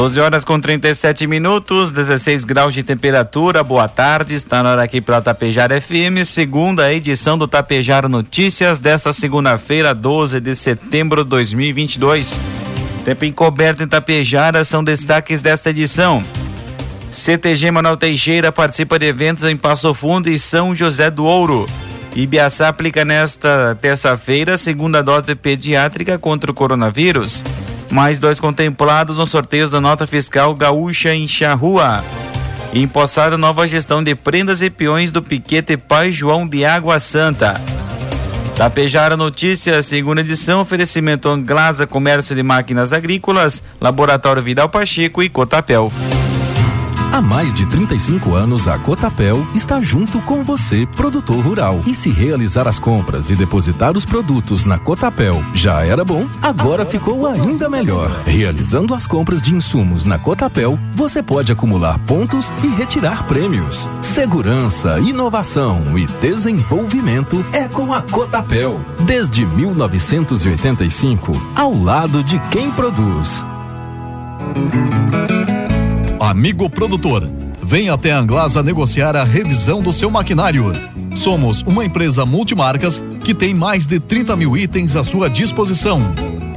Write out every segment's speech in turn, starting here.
12 horas com 37 minutos, 16 graus de temperatura. Boa tarde, está na hora aqui pela Tapejara FM, segunda edição do Tapejara Notícias desta segunda-feira, 12 de setembro de 2022. Tempo encoberto em Tapejara são destaques desta edição. CTG Manuel Teixeira participa de eventos em Passo Fundo e São José do Ouro. Ibiaçá aplica nesta terça-feira segunda dose pediátrica contra o coronavírus mais dois contemplados no sorteio da nota fiscal gaúcha em Charrua. Empossada nova gestão de prendas e peões do Piquete Pai João de Água Santa. Tapejara Notícias, segunda edição, oferecimento Anglasa Comércio de Máquinas Agrícolas, Laboratório Vidal Pacheco e Cotapel. Há mais de 35 anos, a Cotapel está junto com você, produtor rural. E se realizar as compras e depositar os produtos na Cotapel já era bom, agora, ficou ainda melhor. Realizando as compras de insumos na Cotapel, você pode acumular pontos e retirar prêmios. Segurança, inovação e desenvolvimento é com a Cotapel. Desde 1985, ao lado de quem produz. Amigo produtor, venha até a Anglasa negociar a revisão do seu maquinário. Somos uma empresa multimarcas que tem mais de 30 mil itens à sua disposição.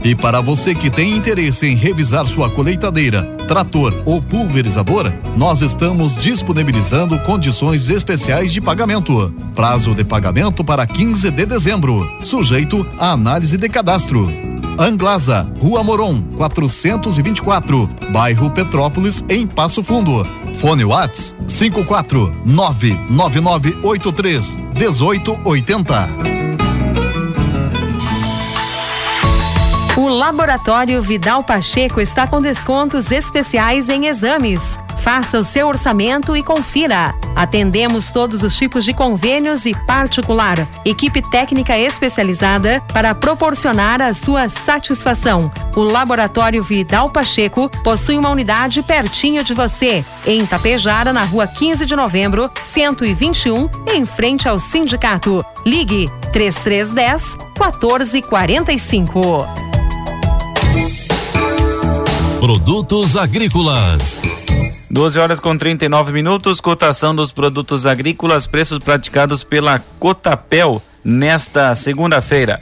E para você que tem interesse em revisar sua colheitadeira, trator ou pulverizador, nós estamos disponibilizando condições especiais de pagamento. Prazo de pagamento para 15 de dezembro, sujeito à análise de cadastro. Anglasa, Rua Moron, 424, bairro Petrópolis, em Passo Fundo. Fone Whats 54 O Laboratório Vidal Pacheco está com descontos especiais em exames. Faça o seu orçamento e confira. Atendemos todos os tipos de convênios e particular. Equipe técnica especializada para proporcionar a sua satisfação. O Laboratório Vidal Pacheco possui uma unidade pertinho de você, em Tapejara, na rua 15 de novembro, 121, em frente ao sindicato. Ligue 3310 1445. Produtos agrícolas 12 horas com 39 minutos, cotação dos produtos agrícolas, preços praticados pela Cotapel nesta segunda-feira.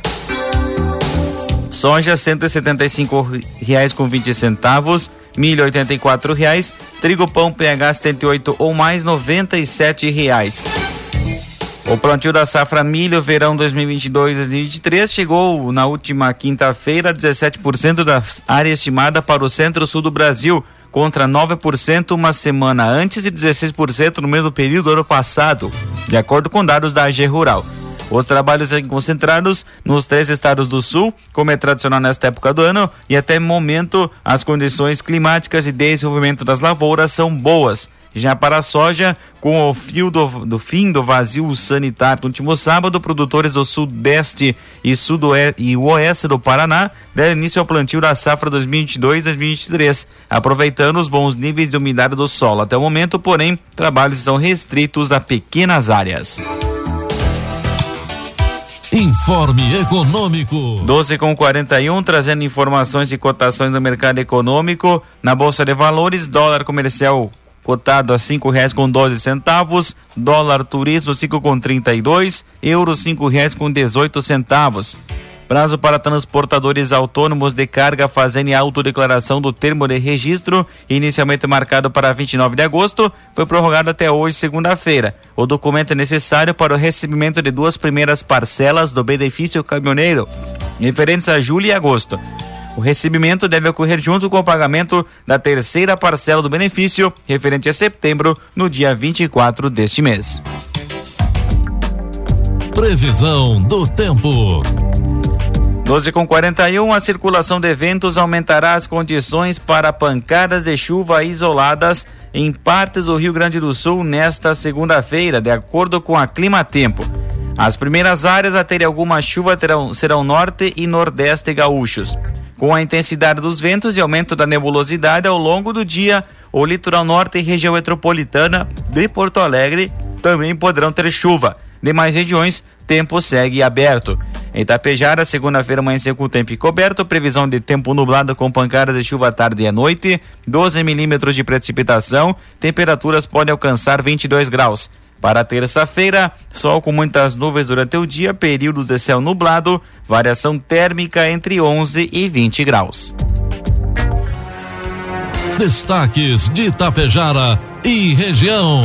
Soja vinte centavos, milho oitenta e reais, trigo pão PH 78 ou mais noventa e reais. O plantio da safra milho verão 2022-2023 chegou na última quinta-feira a 17% da área estimada para o centro-sul do Brasil contra 9% uma semana antes e 16% no mesmo período do ano passado, de acordo com dados da AG Rural. Os trabalhos são concentrados nos três estados do sul, como é tradicional nesta época do ano, e até momento as condições climáticas e desenvolvimento das lavouras são boas. Já para a soja, com o fio do, do fim do vazio sanitário no último sábado, produtores do sudeste e sudoeste e oeste do Paraná deram início ao plantio da safra 2022-2023, aproveitando os bons níveis de umidade do solo. Até o momento, porém, trabalhos são restritos a pequenas áreas. Informe Econômico. 12 com 41, trazendo informações e cotações do mercado econômico. Na Bolsa de Valores, dólar comercial cotado a cinco reais com doze centavos, dólar turismo cinco com trinta e dois, euro cinco reais com dezoito centavos. Prazo para transportadores autônomos de carga fazendo autodeclaração do termo de registro, inicialmente marcado para 29 de agosto, foi prorrogado até hoje, segunda-feira. O documento é necessário para o recebimento de duas primeiras parcelas do benefício caminhoneiro, referentes a julho e agosto. O recebimento deve ocorrer junto com o pagamento da terceira parcela do benefício, referente a setembro, no dia 24 deste mês. Previsão do tempo. 12 com 41, a circulação de ventos aumentará as condições para pancadas de chuva isoladas em partes do Rio Grande do Sul nesta segunda-feira, de acordo com a Clima Tempo. As primeiras áreas a terem alguma chuva terão, serão norte e nordeste gaúchos. Com a intensidade dos ventos e aumento da nebulosidade ao longo do dia, o litoral norte e região metropolitana de Porto Alegre também poderão ter chuva. Demais regiões, tempo segue aberto. Em Itapejara, segunda-feira amanheceu com tempo coberto, previsão de tempo nublado com pancadas de chuva à tarde e à noite, 12 milímetros de precipitação, temperaturas podem alcançar 22 graus. Para terça-feira, sol com muitas nuvens durante o dia, períodos de céu nublado, variação térmica entre 11 e 20 graus. Destaques de Itapejara e região.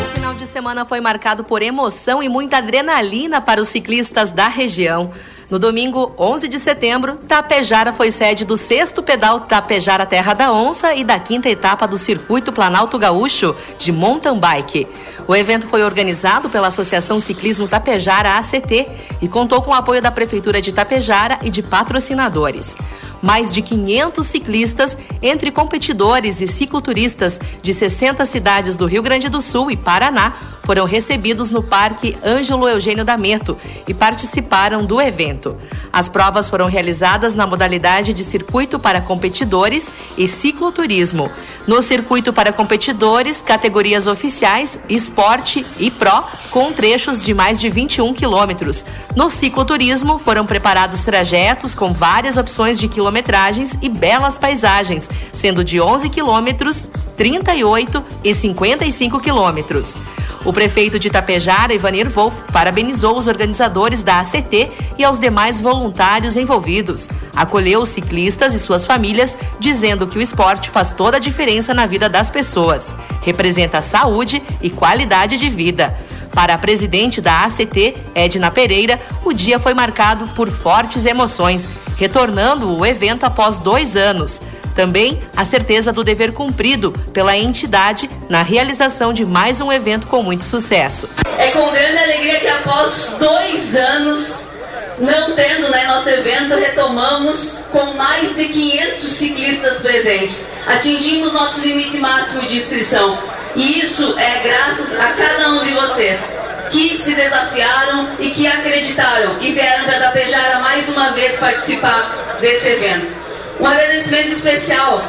O final de semana foi marcado por emoção e muita adrenalina para os ciclistas da região. No domingo, 11 de setembro, Tapejara foi sede do sexto pedal Tapejara Terra da Onça e da quinta etapa do Circuito Planalto Gaúcho de mountain bike. O evento foi organizado pela Associação Ciclismo Tapejara ACT e contou com o apoio da Prefeitura de Tapejara e de patrocinadores mais de 500 ciclistas, entre competidores e cicloturistas de 60 cidades do Rio Grande do Sul e Paraná, foram recebidos no Parque Ângelo Eugênio D'Ameto e participaram do evento. As provas foram realizadas na modalidade de circuito para competidores e cicloturismo. No circuito para competidores, categorias oficiais, esporte e pro, com trechos de mais de 21 quilômetros. No cicloturismo, foram preparados trajetos com várias opções de quilometragens e belas paisagens, sendo de 11 quilômetros, 38 e 55 quilômetros. O prefeito de Itapejara, Ivanir Wolf, parabenizou os organizadores da ACT e aos demais voluntários envolvidos. Acolheu os ciclistas e suas famílias, dizendo que o esporte faz toda a diferença na vida das pessoas. Representa saúde e qualidade de vida. Para a presidente da ACT, Edna Pereira, o dia foi marcado por fortes emoções, retornando o evento após dois anos. Também a certeza do dever cumprido pela entidade na realização de mais um evento com muito sucesso. É com grande alegria que após dois anos não tendo né, nosso evento, retomamos com mais de 500 ciclistas presentes. Atingimos nosso limite máximo de inscrição. E isso é graças a cada um de vocês que se desafiaram e que acreditaram e vieram para Tapejara mais uma vez participar desse evento. Um agradecimento especial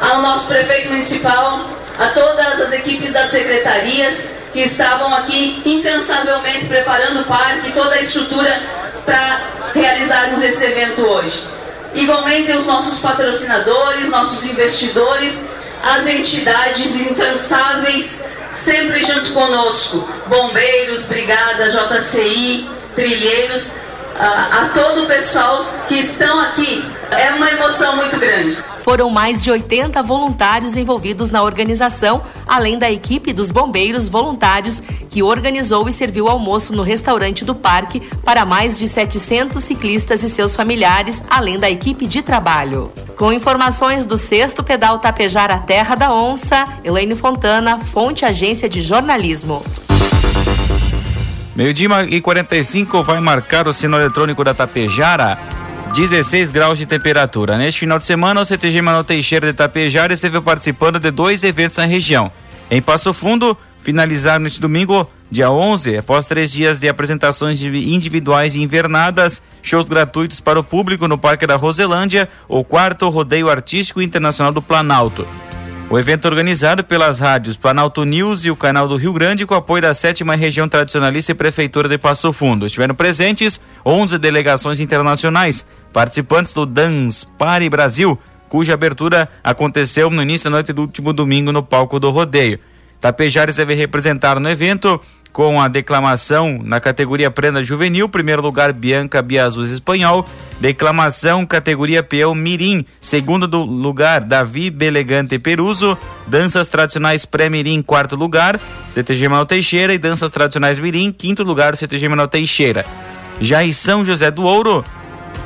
ao nosso prefeito municipal, a todas as equipes das secretarias que estavam aqui incansavelmente preparando o parque, toda a estrutura para realizarmos esse evento hoje. Igualmente os nossos patrocinadores, nossos investidores, as entidades incansáveis sempre junto conosco, bombeiros, brigada, JCI, trilheiros, a, todo o pessoal que estão aqui. É uma emoção muito grande. Foram mais de 80 voluntários envolvidos na organização, além da equipe dos bombeiros voluntários que organizou e serviu almoço no restaurante do parque para mais de 700 ciclistas e seus familiares, além da equipe de trabalho. Com informações do sexto pedal Tapejar a Terra da Onça, Elaine Fontana, Fonte Agência de Jornalismo. Meio-dia e 45 vai marcar o sinal eletrônico da Tapejara. 16 graus de temperatura. Neste final de semana, o CTG Manuel Teixeira de Tapejara esteve participando de dois eventos na região. Em Passo Fundo, finalizaram neste domingo, dia 11, após três dias de apresentações individuais e invernadas, shows gratuitos para o público no Parque da Roselândia, o quarto rodeio artístico internacional do Planalto. O evento organizado pelas rádios Planalto News e o Canal do Rio Grande com apoio da sétima região tradicionalista e Prefeitura de Passo Fundo. Estiveram presentes 11 delegações internacionais, participantes do Dance Party Brasil, cuja abertura aconteceu no início da noite do último domingo no palco do rodeio. Tapejares deve representar no evento com a declamação na categoria Prenda Juvenil, primeiro lugar Bianca Biazus Espanhol, declamação categoria Peão Mirim, segundo lugar Davi Belegante Peruso, danças tradicionais pré-mirim, quarto lugar, CTG Manuel Teixeira e danças tradicionais mirim, quinto lugar CTG Manuel Teixeira. Já em São José do Ouro,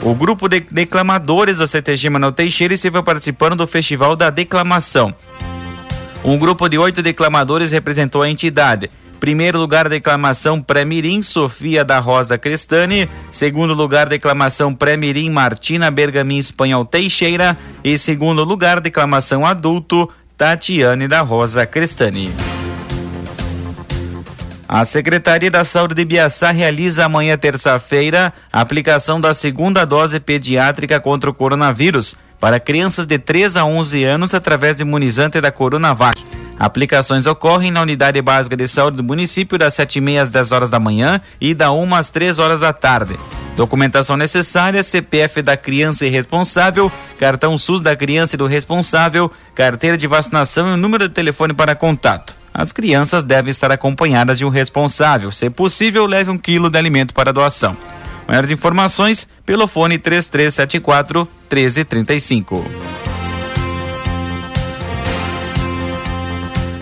o grupo de declamadores do CTG Manuel Teixeira esteve participando do Festival da Declamação. Um grupo de oito declamadores representou a entidade. Primeiro lugar, declamação pré-mirim, Sofia da Rosa Crestani. Segundo lugar, declamação pré-mirim, Martina Bergamin Espanhol Teixeira. E segundo lugar, declamação adulto, Tatiane da Rosa Crestani. A Secretaria da Saúde de Biaçá realiza amanhã, terça-feira, a aplicação da segunda dose pediátrica contra o coronavírus para crianças de 3 a 11 anos através do imunizante da Coronavac. Aplicações ocorrem na Unidade Básica de Saúde do município das 7h30 às 10 horas da manhã e da 1 às 3 horas da tarde. Documentação necessária: CPF da criança e responsável, cartão SUS da criança e do responsável, carteira de vacinação e o número de telefone para contato. As crianças devem estar acompanhadas de um responsável. Se possível, leve um quilo de alimento para doação. Maiores informações pelo fone 3374 1335.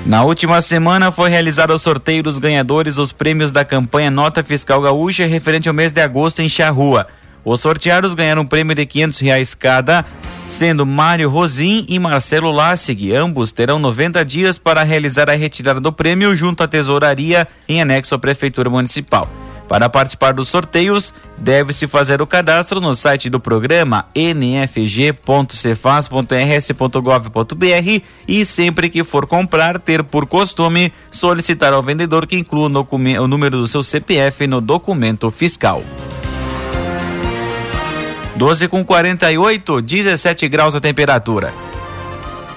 Na última semana foi realizado o sorteio dos ganhadores dos prêmios da campanha Nota Fiscal Gaúcha referente ao mês de agosto em Charrua. Os sorteados ganharam um prêmio de 500 reais cada, sendo Mário Rosim e Marcelo Lassig. Ambos terão 90 dias para realizar a retirada do prêmio junto à tesouraria em anexo à Prefeitura Municipal. Para participar dos sorteios, deve-se fazer o cadastro no site do programa nfg.cefaz.rs.gov.br e sempre que for comprar, ter por costume solicitar ao vendedor que inclua o número do seu CPF no documento fiscal. 12 com 48, 17 graus a temperatura.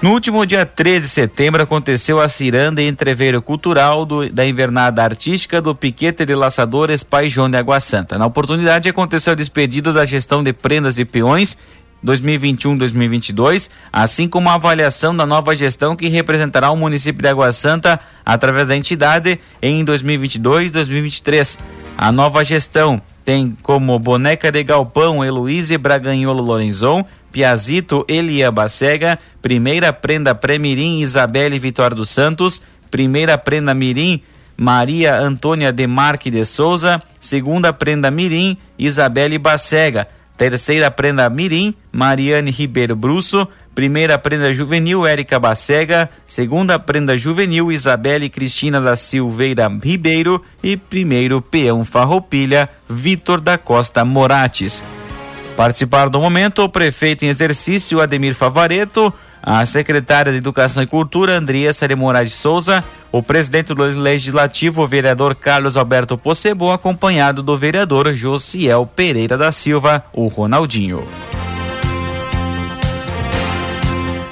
No último dia 13 de setembro aconteceu a ciranda e entreveiro cultural do, da invernada artística do Piquete de Laçadores Pai João de Água Santa. Na oportunidade aconteceu o despedido da gestão de prendas e peões 2021-2022, assim como a avaliação da nova gestão que representará o município de Água Santa através da entidade em 2022-2023. A nova gestão tem como boneca de galpão Heloíse Braganholo Lorenzon, Piazito Elia Bacega, primeira prenda pré-mirim Isabelle Vitória dos Santos, primeira prenda mirim Maria Antônia Demarque de Souza, segunda prenda mirim Isabelle Bacega, terceira prenda mirim Mariane Ribeiro Brusso, primeira prenda juvenil Érica Bacega, segunda prenda juvenil Isabelle Cristina da Silveira Ribeiro e primeiro peão Farroupilha Vitor da Costa Morates. Participaram do momento o prefeito em exercício Ademir Favareto, a secretária de Educação e Cultura Andriessa de Moraes Souza, o presidente do Legislativo, o vereador Carlos Alberto Possebo, acompanhado do vereador Josiel Pereira da Silva, o Ronaldinho.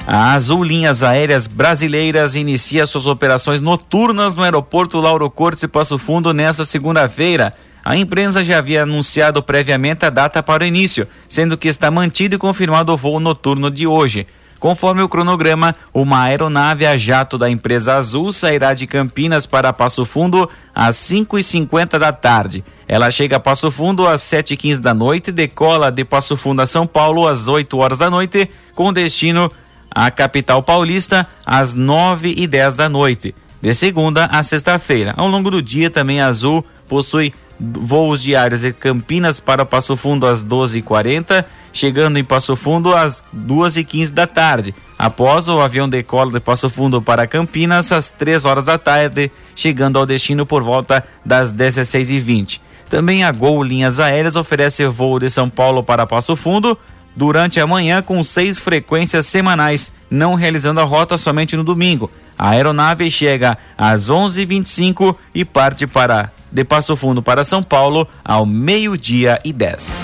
A Azul Linhas Aéreas Brasileiras inicia suas operações noturnas no aeroporto Lauro Cortes e Passo Fundo nesta segunda-feira. A empresa já havia anunciado previamente a data para o início, sendo que está mantido e confirmado o voo noturno de hoje. Conforme o cronograma, uma aeronave a jato da empresa Azul sairá de Campinas para Passo Fundo às 5h50 da tarde. Ela chega a Passo Fundo às 7h15 da noite, decola de Passo Fundo a São Paulo às 8 horas da noite, com destino a capital paulista às 9 e 10 da noite, de segunda a sexta-feira. Ao longo do dia, também a Azul possui voos diários de Campinas para Passo Fundo às 12h40, chegando em Passo Fundo às 2h15 da tarde. Após o avião decola de Passo Fundo para Campinas às 3 horas da tarde, chegando ao destino por volta das 16h20. Também a Gol Linhas Aéreas oferece voo de São Paulo para Passo Fundo durante a manhã com seis frequências semanais, não realizando a rota somente no domingo. A aeronave chega às 11:25 e parte para de Passo Fundo para São Paulo ao meio-dia e 10.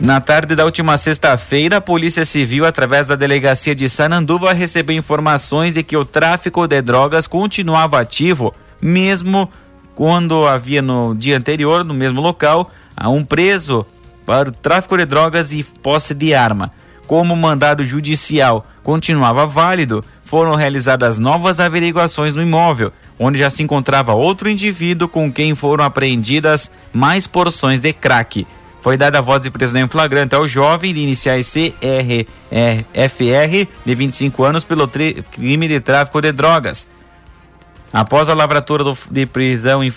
Na tarde da última sexta-feira, a Polícia Civil, através da delegacia de Sananduva, recebeu informações de que o tráfico de drogas continuava ativo, mesmo quando havia no dia anterior, no mesmo local, um preso para o tráfico de drogas e posse de arma. Como mandado judicial continuava válido, foram realizadas novas averiguações no imóvel, onde já se encontrava outro indivíduo com quem foram apreendidas mais porções de crack. Foi dada a voz de prisão em flagrante ao jovem de iniciais CRFR, de 25 anos, pelo crime de tráfico de drogas. Após a lavratura do, de prisão em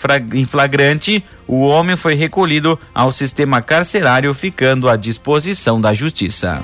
flagrante, o homem foi recolhido ao sistema carcerário, ficando à disposição da justiça.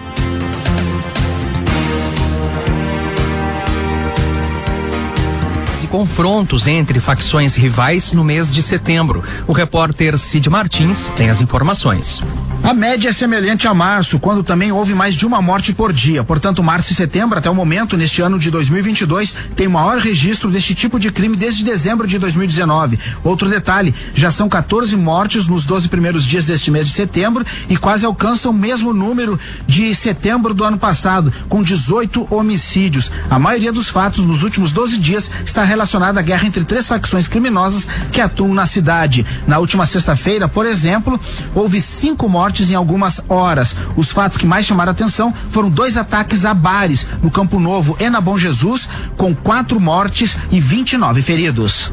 Confrontos entre facções rivais no mês de setembro. O repórter Cid Martins tem as informações. A média é semelhante a março, quando também houve mais de uma morte por dia. Portanto, março e setembro, até o momento, neste ano de 2022, tem o maior registro deste tipo de crime desde dezembro de 2019. Outro detalhe: já são 14 mortes nos 12 primeiros dias deste mês de setembro e quase alcançam o mesmo número de setembro do ano passado, com 18 homicídios. A maioria dos fatos nos últimos 12 dias está relacionada à guerra entre três facções criminosas que atuam na cidade. Na última sexta-feira, por exemplo, houve cinco mortes mortes em algumas horas. Os fatos que mais chamaram atenção foram dois ataques a bares no Campo Novo e na Bom Jesus, com quatro mortes e 29 feridos.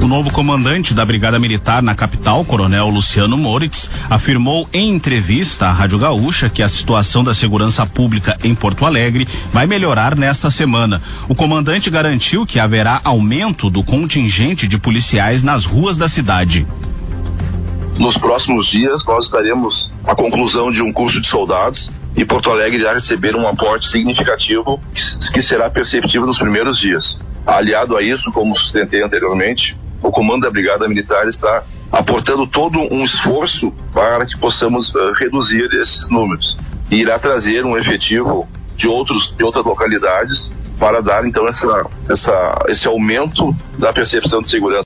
O novo comandante da Brigada Militar na capital, Coronel Luciano Moritz, afirmou em entrevista à Rádio Gaúcha que a situação da segurança pública em Porto Alegre vai melhorar nesta semana. O comandante garantiu que haverá aumento do contingente de policiais nas ruas da cidade. Nos próximos dias, nós estaremos à conclusão de um curso de soldados e Porto Alegre irá receber um aporte significativo que será perceptível nos primeiros dias. Aliado a isso, como sustentei anteriormente, o comando da Brigada Militar está aportando todo um esforço para que possamos uh, reduzir esses números e irá trazer um efetivo de outros de outras localidades para dar então essa, essa esse aumento da percepção de segurança